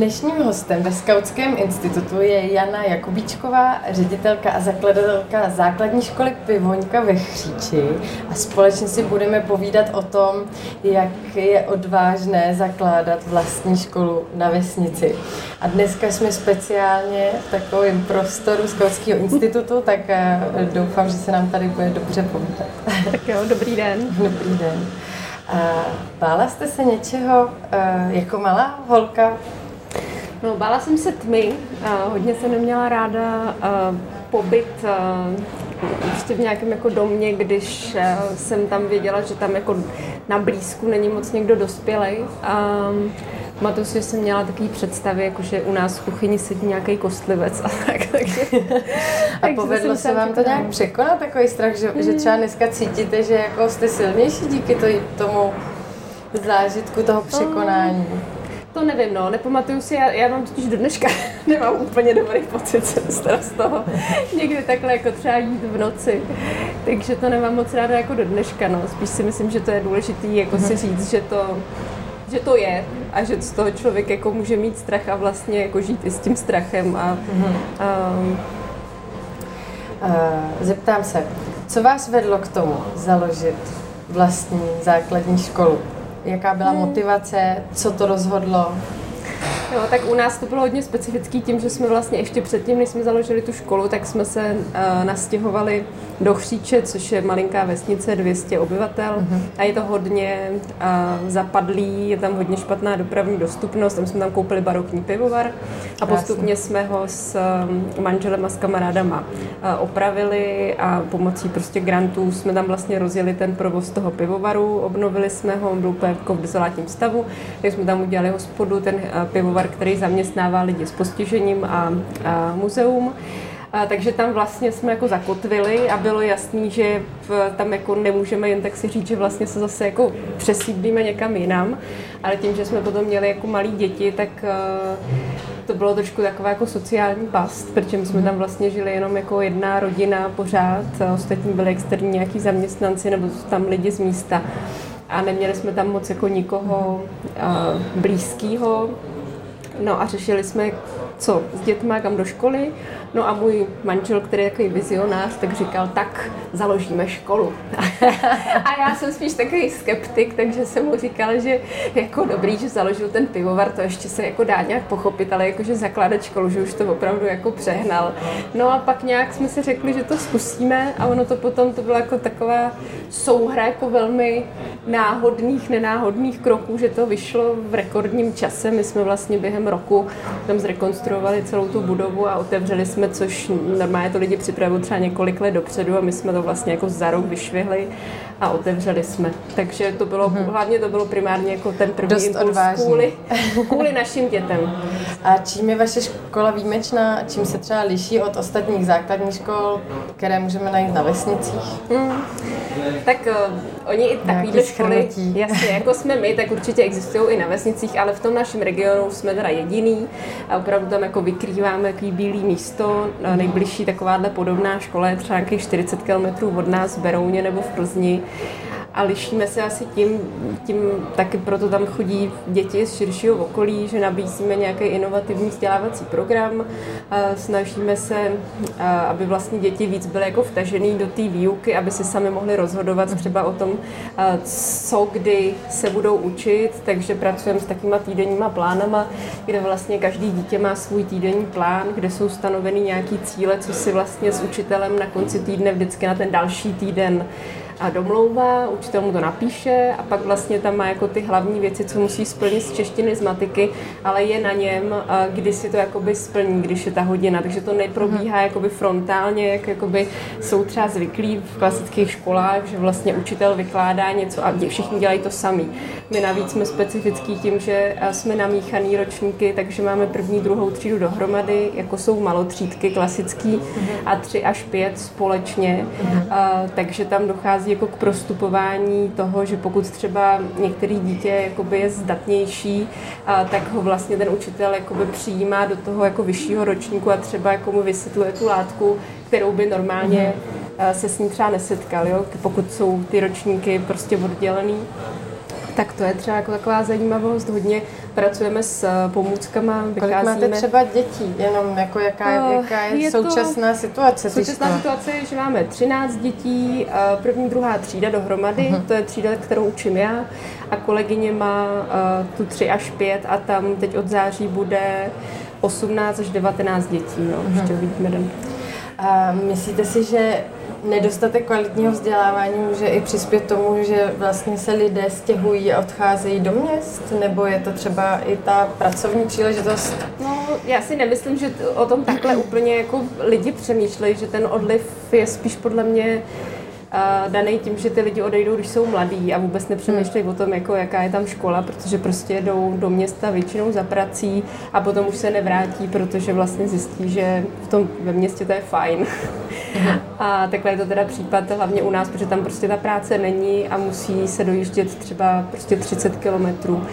Dnešním hostem ve Skautském institutu je Jana Jakubíčková, ředitelka a zakladatelka základní školy Pivoňka ve Chříči a společně si budeme povídat o tom, jak je odvážné zakládat vlastní školu na vesnici. A dneska jsme speciálně v takovém prostoru Skautského institutu, tak eh, doufám, že se nám tady bude dobře povídat. Tak jo, dobrý den. Dobrý den. A bála jste se něčeho eh, jako malá holka No, bála jsem se tmy, a hodně jsem neměla ráda uh, pobyt uh, prostě v nějakém jako domě, když uh, jsem tam věděla, že tam jako na blízku není moc někdo dospělej. Um, Pamatuju si, že jsem měla takový představy, jako že u nás v kuchyni sedí nějaký kostlivec a tak. Takže, a povedlo se vám to nějak překonat, takový strach, že, mm. že třeba dneska cítíte, že jako jste silnější díky tomu zážitku toho překonání? Mm. To nevím, no, nepamatuju si, já, já mám totiž do dneška, nemám úplně dobrý pocit z toho někdy takhle jako třeba jít v noci, takže to nemám moc ráda jako do dneška, no, spíš si myslím, že to je důležité jako si mhm. říct, že to, že to je a že z toho člověk jako může mít strach a vlastně jako žít i s tím strachem a, mm-hmm. a Uh, zeptám se, co vás vedlo k tomu založit vlastní základní školu? Jaká byla hmm. motivace, co to rozhodlo? Jo, tak u nás to bylo hodně specifický tím, že jsme vlastně ještě předtím, než jsme založili tu školu, tak jsme se uh, nastěhovali do Chříče, což je malinká vesnice, 200 obyvatel uh-huh. a je to hodně uh, zapadlý, je tam hodně špatná dopravní dostupnost, tam jsme tam koupili barokní pivovar a postupně jsme ho s um, manželem a s kamarádama uh, opravili a pomocí prostě grantů jsme tam vlastně rozjeli ten provoz toho pivovaru, obnovili jsme ho, on byl úplně jako v dezolátním stavu, tak jsme tam udělali hospodu, ten uh, pivovar, který zaměstnává lidi s postižením a, a muzeum. A, takže tam vlastně jsme jako zakotvili a bylo jasný, že v, tam jako nemůžeme jen tak si říct, že vlastně se zase jako přesídlíme někam jinam, ale tím, že jsme potom měli jako malí děti, tak uh, to bylo trošku taková jako sociální past, protože my jsme tam vlastně žili jenom jako jedna rodina pořád, ostatní byli externí nějaký zaměstnanci nebo tam lidi z místa a neměli jsme tam moc jako nikoho uh, blízkého. No a řešili jsme, co s dětma, kam do školy. No a můj manžel, který je takový vizionář, tak říkal, tak založíme školu. a já jsem spíš takový skeptik, takže jsem mu říkal, že jako dobrý, že založil ten pivovar, to ještě se jako dá nějak pochopit, ale jakože zakládat školu, že už to opravdu jako přehnal. No a pak nějak jsme si řekli, že to zkusíme a ono to potom, to byla jako taková souhra jako velmi náhodných, nenáhodných kroků, že to vyšlo v rekordním čase. My jsme vlastně během roku tam zrekonstruovali celou tu budovu a otevřeli jsme, což normálně to lidi připravují třeba několik let dopředu a my jsme to vlastně jako za rok vyšvihli a otevřeli jsme. Takže to bylo, hmm. hlavně to bylo primárně jako ten první Dost impuls kvůli, kvůli našim dětem. A čím je vaše škola výjimečná, čím se třeba liší od ostatních základních škol, které můžeme najít na vesnicích? Hmm. Tak uh, oni i takovýhle školy, jasně, jako jsme my, tak určitě existují i na vesnicích, ale v tom našem regionu jsme teda jediný a opravdu tam jako vykrýváme takový bílý místo. Nejbližší takováhle podobná škola je třeba nějakých 40 km od nás v Berouně nebo v Plzni a lišíme se asi tím, tím taky proto tam chodí děti z širšího okolí, že nabízíme nějaký inovativní vzdělávací program, snažíme se, aby vlastně děti víc byly jako vtažený do té výuky, aby si sami mohli rozhodovat třeba o tom, co kdy se budou učit, takže pracujeme s takýma týdenníma plánama, kde vlastně každý dítě má svůj týdenní plán, kde jsou stanoveny nějaký cíle, co si vlastně s učitelem na konci týdne vždycky na ten další týden a domlouvá, učitel mu to napíše a pak vlastně tam má jako ty hlavní věci, co musí splnit z češtiny, z matiky, ale je na něm, kdy si to jakoby splní, když je ta hodina, takže to neprobíhá mm. jakoby frontálně, jak jakoby jsou třeba zvyklí v klasických školách, že vlastně učitel vykládá něco a všichni dělají to sami. My navíc jsme specifický tím, že jsme namíchaný ročníky, takže máme první, druhou třídu dohromady, jako jsou malotřídky klasický mm. a tři až pět společně, a, takže tam dochází jako k prostupování toho, že pokud třeba některý dítě jakoby je zdatnější, a, tak ho vlastně ten učitel jakoby přijímá do toho jako vyššího ročníku a třeba jako mu vysvětluje tu látku, kterou by normálně mm-hmm. se s ní třeba nesetkal, jo? pokud jsou ty ročníky prostě oddělený. Tak to je třeba jako taková zajímavost. Hodně pracujeme s eh, pomůckama, vycházíme. Kolik máte třeba dětí? Jenom jako jaká, je, jaká je, je současná to, situace? Současná situace je, že máme 13 dětí, eh, první, druhá třída dohromady, uh-huh. to je třída, kterou učím já a kolegyně má tu 3 až 5 a tam teď od září bude 18 až 19 dětí, no, uh-huh. ještě uvidíme. A myslíte si, že nedostatek kvalitního vzdělávání může i přispět tomu, že vlastně se lidé stěhují a odcházejí do měst? Nebo je to třeba i ta pracovní příležitost? No, já si nemyslím, že o tom takhle úplně jako lidi přemýšlejí, že ten odliv je spíš podle mě daný tím, že ty lidi odejdou, když jsou mladí a vůbec nepřemýšlejí o tom, jako, jaká je tam škola, protože prostě jdou do města většinou za prací a potom už se nevrátí, protože vlastně zjistí, že v tom ve městě to je fajn. A takhle je to teda případ hlavně u nás, protože tam prostě ta práce není a musí se dojíždět třeba prostě 30 kilometrů.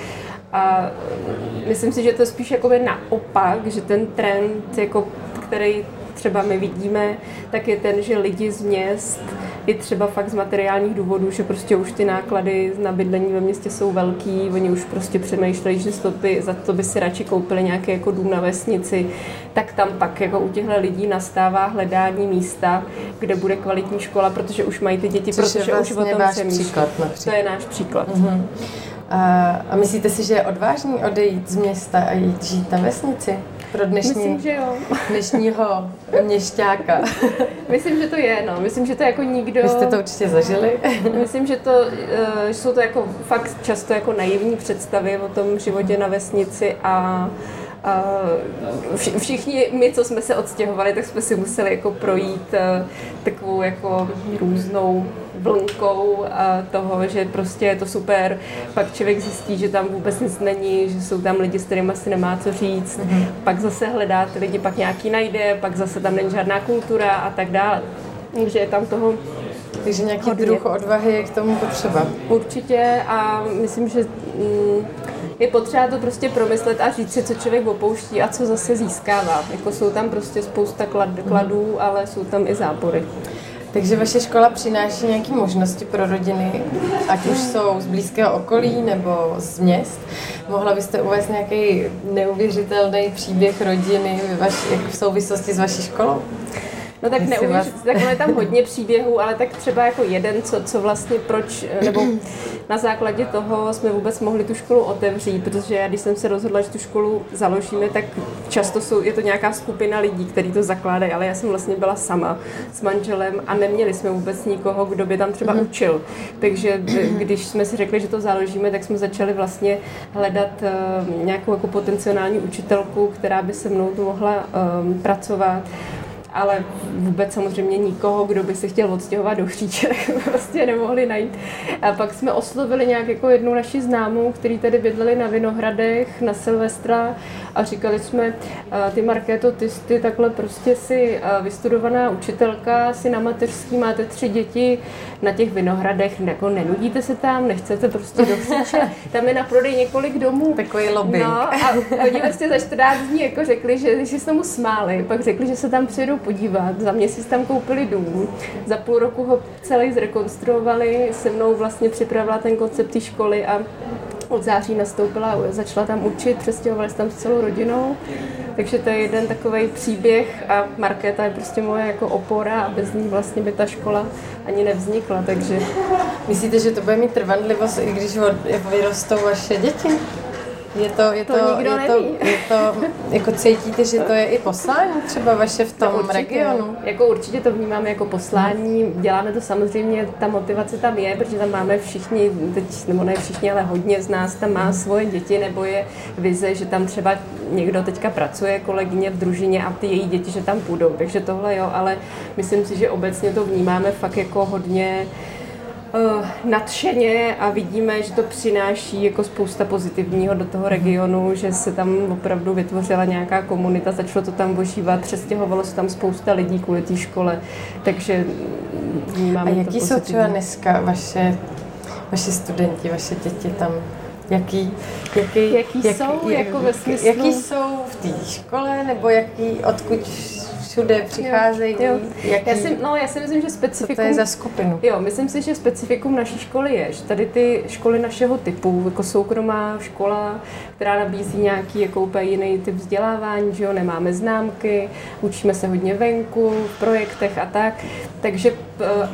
A myslím si, že to je spíš jakoby naopak, že ten trend, jako, který třeba my vidíme, tak je ten, že lidi z měst i třeba fakt z materiálních důvodů, že prostě už ty náklady na bydlení ve městě jsou velký, oni už prostě přemýšlejí, že to by, za to by si radši koupili nějaký jako dům na vesnici, tak tam pak jako u těchto lidí nastává hledání místa, kde bude kvalitní škola, protože už mají ty děti, Což protože vlastně už o tom přemýšlí. Příklad, to je náš příklad. Uh-huh. A, a myslíte si, že je odvážný odejít z města a jít žít na vesnici? Pro dnešní, Myslím, že jo. dnešního měšťáka. Myslím, že to je, no. Myslím, že to jako nikdo... Vy jste to určitě zažili. Myslím, že to uh, jsou to jako fakt často jako naivní představy o tom životě na vesnici a uh, všichni my, co jsme se odstěhovali, tak jsme si museli jako projít uh, takovou jako různou vlnkou a toho, že prostě je to super. Pak člověk zjistí, že tam vůbec nic není, že jsou tam lidi, s kterými si nemá co říct. Mm-hmm. Pak zase hledá ty lidi, pak nějaký najde, pak zase tam není žádná kultura a tak dále. Takže je tam toho takže nějaký hodně. druh odvahy je k tomu potřeba. Určitě a myslím, že mm, je potřeba to prostě promyslet a říct si, co člověk opouští a co zase získává. Jako jsou tam prostě spousta klad, kladů, ale jsou tam i zápory. Takže vaše škola přináší nějaké možnosti pro rodiny, ať už jsou z blízkého okolí nebo z měst. Mohla byste uvést nějaký neuvěřitelný příběh rodiny v souvislosti s vaší školou? No tak neuvěřit, tak je tam hodně příběhů, ale tak třeba jako jeden, co, co vlastně proč, nebo na základě toho jsme vůbec mohli tu školu otevřít, protože já, když jsem se rozhodla, že tu školu založíme, tak často jsou, je to nějaká skupina lidí, kteří to zakládají, ale já jsem vlastně byla sama s manželem a neměli jsme vůbec nikoho, kdo by tam třeba mm-hmm. učil. Takže když jsme si řekli, že to založíme, tak jsme začali vlastně hledat uh, nějakou jako potenciální učitelku, která by se mnou tu mohla um, pracovat ale vůbec samozřejmě nikoho, kdo by se chtěl odstěhovat do Chříče, prostě nemohli najít. A pak jsme oslovili nějak jako jednu naši známou, který tady bydleli na Vinohradech, na Silvestra a říkali jsme, ty Markéto, ty jsi takhle prostě si vystudovaná učitelka, si na mateřský, máte tři děti na těch Vinohradech, jako nenudíte se tam, nechcete prostě do Chříče, tam je na prodej několik domů. Takový lobby. No, a oni vlastně za 14 dní jako řekli, že, že se tomu smáli, pak řekli, že se tam přijedou podívat. Za měsíc tam koupili dům, za půl roku ho celý zrekonstruovali, se mnou vlastně připravila ten koncept té školy a od září nastoupila, začala tam učit, přestěhovali se tam s celou rodinou. Takže to je jeden takový příběh a Markéta je prostě moje jako opora a bez ní vlastně by ta škola ani nevznikla, takže... Myslíte, že to bude mít trvanlivost, i když vyrostou vaše děti? Je to, je to, to, je to, je to, jako cítíte, že to je i poslání třeba vaše v tom určitě, regionu? Jako určitě to vnímáme jako poslání, děláme to samozřejmě, ta motivace tam je, protože tam máme všichni, teď, nebo ne všichni, ale hodně z nás tam má svoje děti, nebo je vize, že tam třeba někdo teďka pracuje, kolegyně v družině a ty její děti, že tam půjdou. Takže tohle jo, ale myslím si, že obecně to vnímáme fakt jako hodně nadšeně a vidíme, že to přináší jako spousta pozitivního do toho regionu, že se tam opravdu vytvořila nějaká komunita, začalo to tam ožívat, přestěhovalo se tam spousta lidí kvůli té škole, takže vnímáme A jaký to jsou třeba dneska vaše, vaše studenti, vaše děti tam? Jaký, jaký, jaký, jaký jsou, jak, jako ve smyslu... Jaký jsou v té škole, nebo jaký, odkud všude přicházejí? Jo, jo. Jaký, já, si, no, já si myslím, že specifikum... Co to je za skupinu? Jo, myslím si, že specifikum naší školy je, že tady ty školy našeho typu, jako soukromá škola, která nabízí nějaký jako úplně jiný typ vzdělávání, že jo, nemáme známky, učíme se hodně venku, v projektech a tak, takže uh,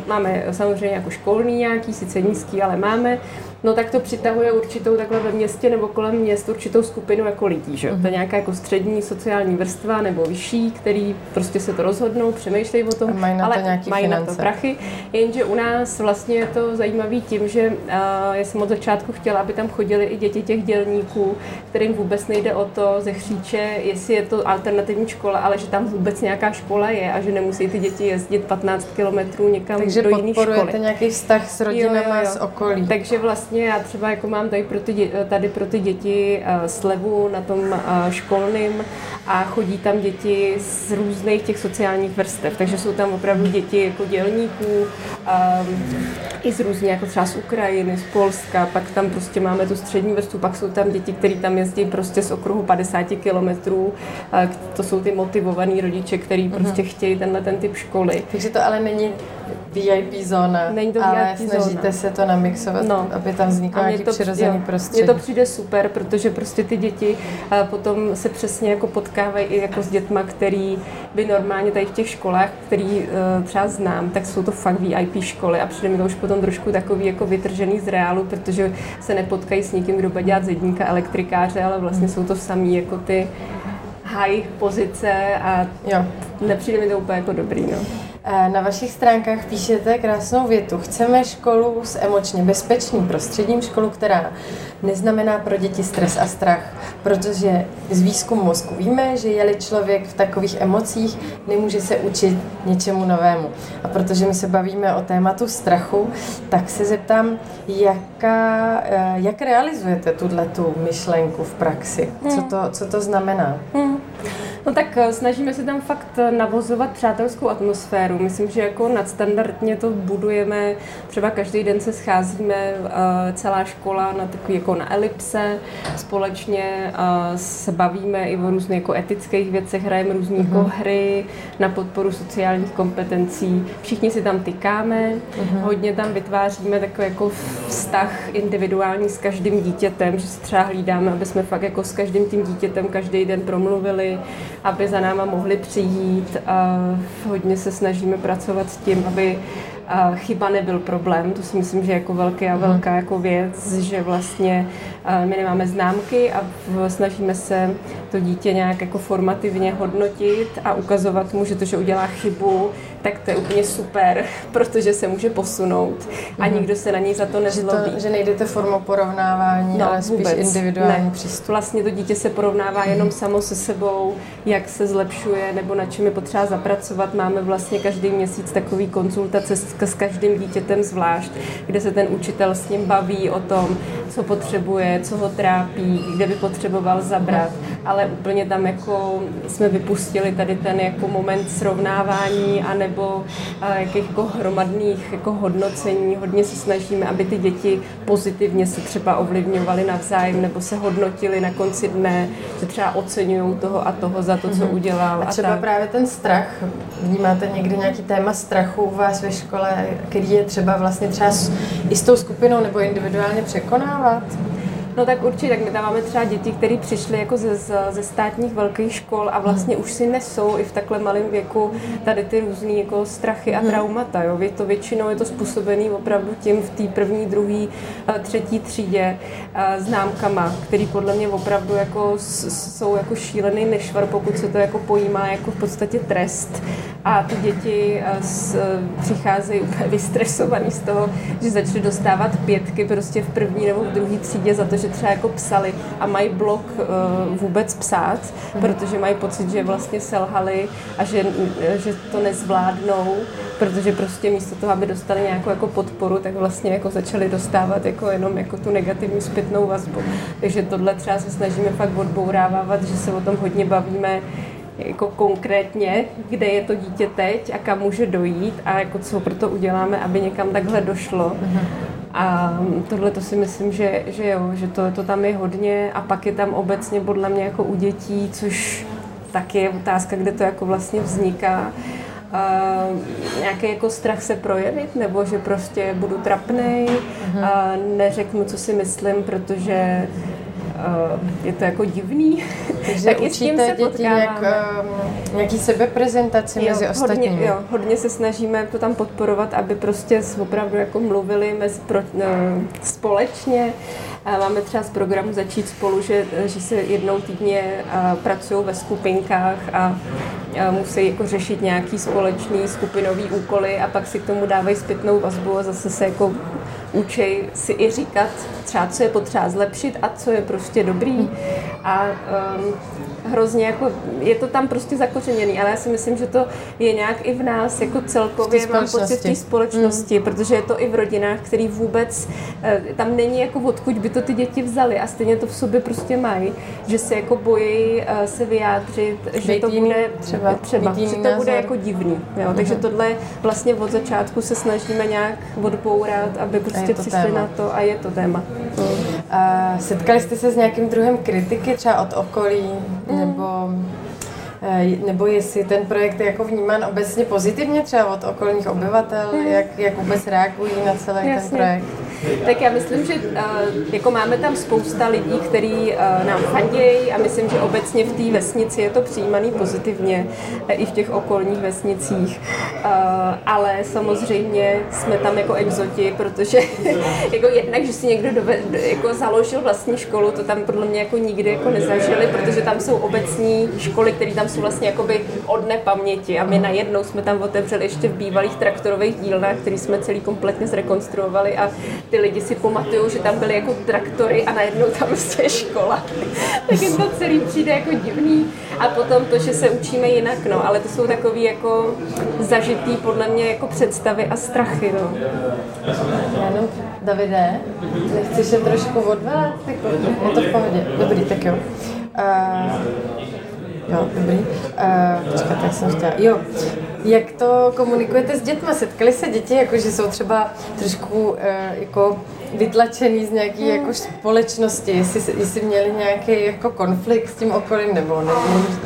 máme samozřejmě jako školní nějaký, sice nízký, ale máme, no tak to přitahuje určitou takhle ve městě nebo kolem měst určitou skupinu jako lidí, že? Mm-hmm. To je mhm. nějaká jako střední sociální vrstva nebo vyšší, který prostě se to rozhodnou, přemýšlejí o tom, a mají na ale to nějaký mají finance. na to prachy. Jenže u nás vlastně je to zajímavé tím, že uh, já jsem od začátku chtěla, aby tam chodili i děti těch dělníků, kterým vůbec nejde o to ze Chříče, jestli je to alternativní škola, ale že tam vůbec nějaká škola je a že nemusí ty děti jezdit 15 kilometrů někam Takže do jiné školy. Takže nějaký vztah s rodinama jo, jo, jo. z okolí. Takže vlastně já třeba jako mám tady pro ty, tady pro ty děti uh, slevu na tom uh, školným a chodí tam děti z různých těch sociálních vrstev, takže jsou tam opravdu děti jako dělníků, um, i z různých, jako třeba z Ukrajiny, z Polska, pak tam prostě máme tu střední vrstvu, pak jsou tam děti, které tam jezdí prostě z okruhu 50 kilometrů, uh, to jsou ty motivovaní rodiče, kteří uh-huh. prostě chtějí tenhle ten typ školy. Takže to ale není VIP zóna, Není to ale VIP snažíte zóna. se to namixovat, no. aby tam vznikl nějaký to, přirozený jo, prostředí. Mně to přijde super, protože prostě ty děti potom se přesně jako potkávají i jako s dětma, který by normálně tady v těch školách, který uh, třeba znám, tak jsou to fakt VIP školy a přijde mi to už potom trošku takový jako vytržený z reálu, protože se nepotkají s někým, kdo bude dělat zedníka, elektrikáře, ale vlastně jsou to samý jako ty high pozice a jo. nepřijde mi to úplně jako dobrý. No. Eh, na vašich stránkách píšete krásnou větu. Chceme školu s emočně bezpečným prostředím, školu, která neznamená pro děti stres a strach, protože z výzkumu mozku víme, že je-li člověk v takových emocích, nemůže se učit něčemu novému. A protože my se bavíme o tématu strachu, tak se zeptám, jaká, eh, jak realizujete tuhle tu myšlenku v praxi? Co hmm. to, co to znamená? Hmm. No tak eh, snažíme se tam fakt eh, navozovat přátelskou atmosféru. Myslím, že jako nadstandardně to budujeme. Třeba každý den se scházíme eh, celá škola na takový jako na elipse. Společně se bavíme i o různých jako etických věcech, hrajeme různé uh-huh. jako mhm. hry na podporu sociálních kompetencí. Všichni si tam tykáme, uh-huh. hodně tam vytváříme takový jako vztah individuální s každým dítětem, že se třeba hlídáme, aby jsme fakt jako s každým tím dítětem každý den promluvili, aby za náma mohli přijít. Hodně se snažíme pracovat s tím, aby chyba nebyl problém. To si myslím, že je jako velká a mhm. velká jako věc, že vlastně my nemáme známky a snažíme se to dítě nějak jako formativně hodnotit a ukazovat mu, že to, že udělá chybu, tak to je úplně super, protože se může posunout a mm nikdo se na něj za to nezlobí. Že, to, že nejdete formou porovnávání, no, ale spíš vůbec. individuální ne. přístup. Vlastně to dítě se porovnává jenom samo se sebou, jak se zlepšuje nebo na čem je potřeba zapracovat. Máme vlastně každý měsíc takový konzultace s, s každým dítětem zvlášť, kde se ten učitel s ním baví o tom, co potřebuje, co ho trápí, kde by potřeboval zabrat, ale úplně tam jako jsme vypustili tady ten jako moment srovnávání a nebo jakých jako hromadných jako hodnocení. Hodně se snažíme, aby ty děti pozitivně se třeba ovlivňovaly navzájem nebo se hodnotili na konci dne, že třeba oceňují toho a toho za to, co mhm. udělal. A třeba a právě ten strach, vnímáte někdy nějaký téma strachu u vás ve škole, který je třeba vlastně třeba s, i s tou skupinou nebo individuálně překonávat? No tak určitě, tak my tam máme třeba děti, které přišly jako ze, ze státních velkých škol a vlastně už si nesou i v takhle malém věku tady ty různé jako strachy a mhm. traumata. Jo. Je to většinou je to způsobený opravdu tím v té první, druhé, eh, třetí třídě eh, známkama, který podle mě opravdu jako jsou jako šílený nešvar, pokud se to jako pojímá jako v podstatě trest. A ty děti eh, přicházejí úplně vystresovaný z toho, že začaly dostávat pětky prostě v první nebo v druhé třídě za to, že třeba jako psali a mají blok uh, vůbec psát, mm. protože mají pocit, že vlastně selhali a že, že to nezvládnou, protože prostě místo toho, aby dostali nějakou jako podporu, tak vlastně jako začali dostávat jako jenom jako tu negativní zpětnou vazbu. Takže tohle třeba se snažíme fakt odbourávat, že se o tom hodně bavíme, jako konkrétně, kde je to dítě teď a kam může dojít a jako co pro to uděláme, aby někam takhle došlo. A tohle to si myslím, že, že jo, že to, to tam je hodně a pak je tam obecně podle mě jako u dětí, což taky je otázka, kde to jako vlastně vzniká. Uh, nějaký jako strach se projevit, nebo že prostě budu trapnej, uh, neřeknu, co si myslím, protože uh, je to jako divný. Takže tak učíte se děti nějak, uh, nějaký sebeprezentaci jo, mezi ostatními? Hodně, jo, hodně se snažíme to tam podporovat, aby prostě opravdu jako mluvili mezi, pro, uh, společně. Máme třeba z programu začít spolu, že, že se jednou týdně pracují ve skupinkách a musí jako řešit nějaký společný skupinový úkoly a pak si k tomu dávají zpětnou vazbu a zase se jako učí si i říkat třeba, co je potřeba zlepšit a co je prostě dobrý. A um, hrozně jako, je to tam prostě zakořeněný, ale já si myslím, že to je nějak i v nás jako celkově, mám pocit v té společnosti, mm. protože je to i v rodinách, který vůbec, eh, tam není jako odkud by to ty děti vzali a stejně to v sobě prostě mají, že se jako bojí eh, se vyjádřit, že to bude třeba, třeba že to názor. bude jako divný. Jo? Mm. Takže tohle vlastně od začátku se snažíme nějak odbourat, aby prostě přišli téma. na to a je to téma. Mm. A setkali jste se s nějakým druhem kritiky třeba od okolí? nebo eh, nebo jestli ten projekt je jako vnímán obecně pozitivně třeba od okolních obyvatel, mhm. jak, jak vůbec reagují na celý Jasně. ten projekt. Tak já myslím, že uh, jako máme tam spousta lidí, kteří uh, nám fandějí a myslím, že obecně v té vesnici je to přijímané pozitivně uh, i v těch okolních vesnicích. Ale samozřejmě jsme tam jako exoti, protože jako jednak, že si někdo dove, jako založil vlastní školu, to tam podle mě jako nikdy jako nezažili, protože tam jsou obecní školy, které tam jsou vlastně jakoby od nepaměti a my najednou jsme tam otevřeli ještě v bývalých traktorových dílnách, který jsme celý kompletně zrekonstruovali a ty lidi si pamatují, že tam byly jako traktory a najednou tam prostě je škola. tak jim to celý přijde jako divný. A potom to, že se učíme jinak, no, ale to jsou takový jako zažitý podle mě jako představy a strachy, no. Jenom, Davide, nechceš se trošku odvelat? Je to v pohodě. Dobrý, tak jo. Uh, jo, dobrý. Uh, počkat, jak jsem chtěla. Jo, jak to komunikujete s dětmi? Setkali se děti, jako že jsou třeba trošku uh, jako vytlačený z nějaké hmm. jako společnosti, jestli, jestli měli nějaký jako konflikt s tím okolím, nebo ne,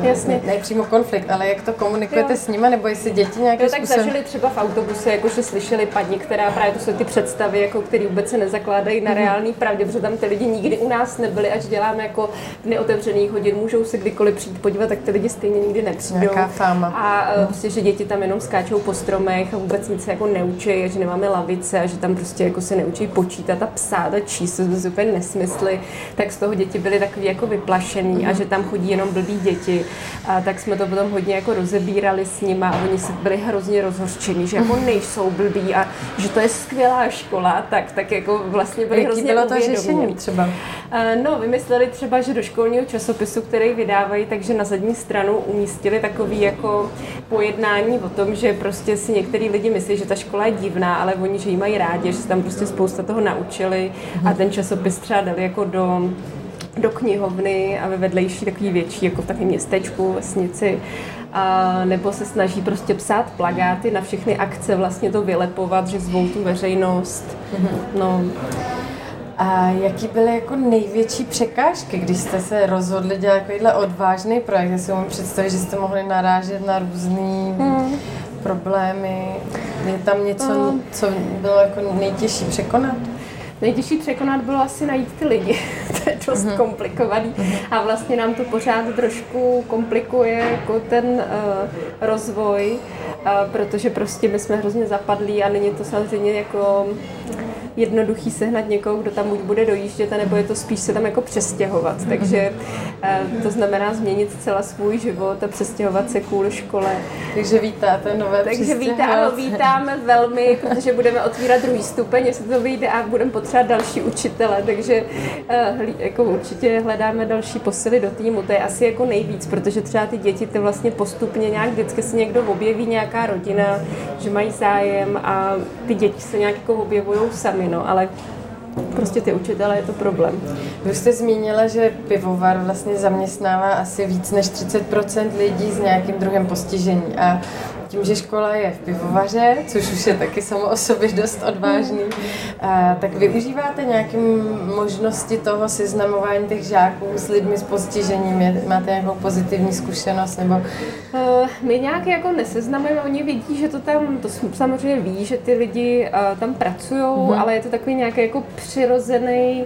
Jasně. ne, ne přímo konflikt, ale jak to komunikujete jo. s nimi, nebo jestli děti nějaké tak způsobem... zažili třeba v autobuse, jako že slyšeli paní, která právě to jsou ty představy, jako které vůbec se nezakládají na mm-hmm. reální pravdě, protože tam ty lidi nikdy u nás nebyli, až děláme jako neotevřených hodin, můžou se kdykoliv přijít podívat, tak ty lidi stejně nikdy nepřijdou. A mm. prostě, že děti tam jenom skáčou po stromech a vůbec nic se jako neučí, že nemáme lavice a že tam prostě jako se neučí počítat počítat a psát a číst, to jsou úplně nesmysly, tak z toho děti byly takový jako vyplašený a že tam chodí jenom blbý děti. A tak jsme to potom hodně jako rozebírali s nimi a oni se byli hrozně rozhořčení, že jako mhm. nejsou blbí a že to je skvělá škola, tak, tak jako vlastně byli Jaký hrozně bylo to řešení třeba? No, vymysleli třeba, že do školního časopisu, který vydávají, takže na zadní stranu umístili takový jako pojednání o tom, že prostě si některý lidi myslí, že ta škola je divná, ale oni, že ji mají rádi, že se tam prostě spousta toho naučí učili a ten časopis třeba dali jako do do knihovny a ve vedlejší takový větší, jako v takovém městečku, vesnici, a nebo se snaží prostě psát plagáty na všechny akce, vlastně to vylepovat, že zvou tu veřejnost. Mm-hmm. No. A jaký byly jako největší překážky, když jste se rozhodli dělat takovýhle odvážný projekt? Já si umím představit, že jste mohli narážet na různé mm. problémy. Je tam něco, mm. co bylo jako nejtěžší překonat? Nejtěžší překonat bylo asi najít ty lidi. to je dost mm-hmm. komplikovaný. Mm-hmm. A vlastně nám to pořád trošku komplikuje jako ten uh, rozvoj, uh, protože prostě my jsme hrozně zapadlí a není to samozřejmě jako jednoduchý sehnat někoho, kdo tam buď bude dojíždět, nebo je to spíš se tam jako přestěhovat. Mhm. Takže eh, to znamená změnit celá svůj život a přestěhovat se kvůli škole. Takže vítáte nové Takže vítá, ano, vítáme velmi, protože budeme otvírat druhý stupeň, jestli to vyjde a budeme potřebovat další učitele, takže uh, jako určitě hledáme další posily do týmu. To je asi jako nejvíc, protože třeba ty děti ty vlastně postupně nějak vždycky se někdo objeví, nějaká rodina, že mají zájem a ty děti se nějak jako objevují sami, no, ale prostě ty učitele je to problém. Vy jste zmínila, že pivovar vlastně zaměstnává asi víc než 30% lidí s nějakým druhem postižení a tím, že škola je v pivovaře, což už je taky samo o sobě dost odvážný, a, tak využíváte nějaké možnosti toho seznamování těch žáků s lidmi s postižením? Máte nějakou pozitivní zkušenost? Nebo... Uh, my nějak jako neseznamujeme, oni vidí, že to tam, to samozřejmě ví, že ty lidi uh, tam pracují, mm-hmm. ale je to takový nějaký jako přirozený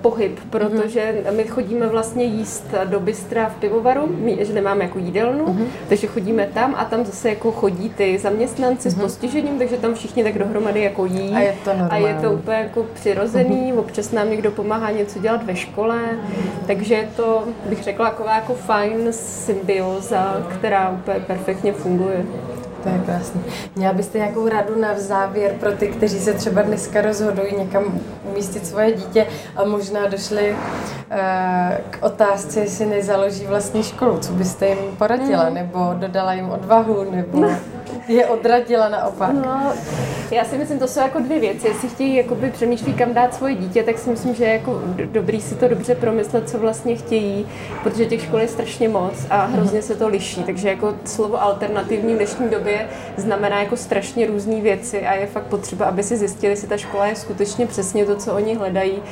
pohyb, protože mm-hmm. my chodíme vlastně jíst do bystra v pivovaru, my, že nemáme jako jídelnu, mm-hmm. takže chodíme tam a tam zase jako chodí ty zaměstnanci mm-hmm. s mhm. postižením, takže tam všichni tak dohromady jako jí. A je to normální. A je to úplně jako přirozený, mm-hmm. občas nám někdo pomáhá něco dělat ve škole, takže je to, bych řekla, taková jako fajn symbioza, která úplně perfektně funguje. To je krásné. Měla byste nějakou radu na závěr pro ty, kteří se třeba dneska rozhodují někam umístit svoje dítě a možná došli uh, k otázce, jestli nezaloží vlastní školu. Co byste jim poradila? Mm. Nebo dodala jim odvahu? Nebo je odradila naopak? No, já si myslím, to jsou jako dvě věci. Jestli chtějí jakoby přemýšlí, kam dát svoje dítě, tak si myslím, že je jako dobrý si to dobře promyslet, co vlastně chtějí, protože těch škol je strašně moc a hrozně se to liší. Takže jako slovo alternativní v dnešní době znamená jako strašně různé věci a je fakt potřeba, aby si zjistili, jestli ta škola je skutečně přesně to, co oni hledají,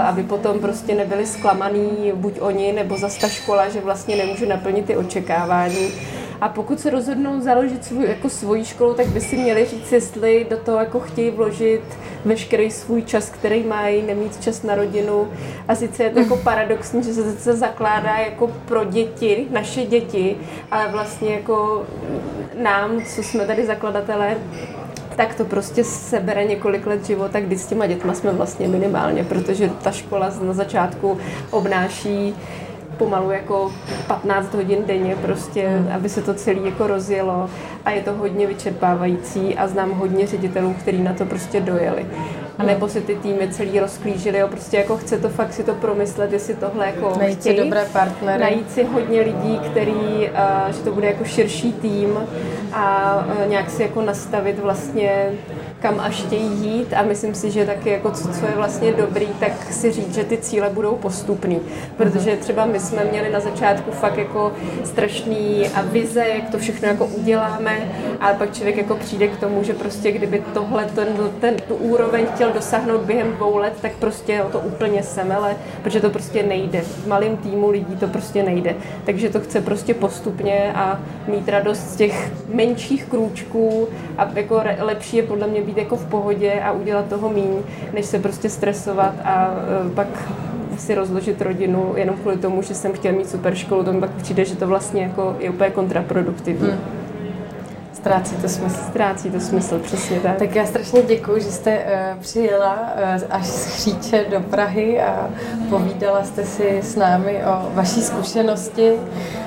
aby potom prostě nebyli zklamaný buď oni nebo zase ta škola, že vlastně nemůže naplnit ty očekávání. A pokud se rozhodnou založit svůj, jako svoji školu, tak by si měli říct, jestli do toho jako chtějí vložit veškerý svůj čas, který mají, nemít čas na rodinu. A sice je to jako paradoxní, že se to zakládá jako pro děti, naše děti, ale vlastně jako nám, co jsme tady zakladatelé, tak to prostě sebere několik let života, kdy s těma dětma jsme vlastně minimálně, protože ta škola na začátku obnáší pomalu jako 15 hodin denně prostě, hmm. aby se to celé jako rozjelo a je to hodně vyčerpávající a znám hodně ředitelů, kteří na to prostě dojeli. A nebo si ty týmy celý rozklížili, jo, prostě jako chce to fakt si to promyslet, jestli tohle jako Najít chtějí. si dobré partnery. Najít si hodně lidí, který, uh, že to bude jako širší tým a uh, nějak si jako nastavit vlastně kam až chtějí jít a myslím si, že taky jako co, co je vlastně dobrý, tak si říct, že ty cíle budou postupný, protože třeba my jsme měli na začátku fakt jako strašný a vize, jak to všechno jako uděláme, ale pak člověk jako přijde k tomu, že prostě kdyby tohle, ten, ten, tu úroveň chtěl dosáhnout během dvou let, tak prostě o to úplně semele, protože to prostě nejde. V malém týmu lidí to prostě nejde. Takže to chce prostě postupně a mít radost z těch menších krůčků a jako lepší je podle mě být jako v pohodě a udělat toho míň, než se prostě stresovat a uh, pak si rozložit rodinu jenom kvůli tomu, že jsem chtěla mít super školu, to mi pak přijde, že to vlastně jako je úplně kontraproduktivní. Hmm. Ztrácí to smysl. Ztrácí to smysl, přesně tak. Tak já strašně děkuji, že jste uh, přijela uh, až z Chříče do Prahy a povídala jste si s námi o vaší zkušenosti.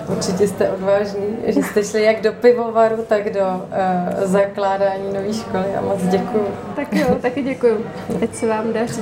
Určitě jste odvážní, že jste šli jak do pivovaru, tak do uh, zakládání nové školy a moc děkuji. Tak jo, taky děkuji. Ať se vám daří.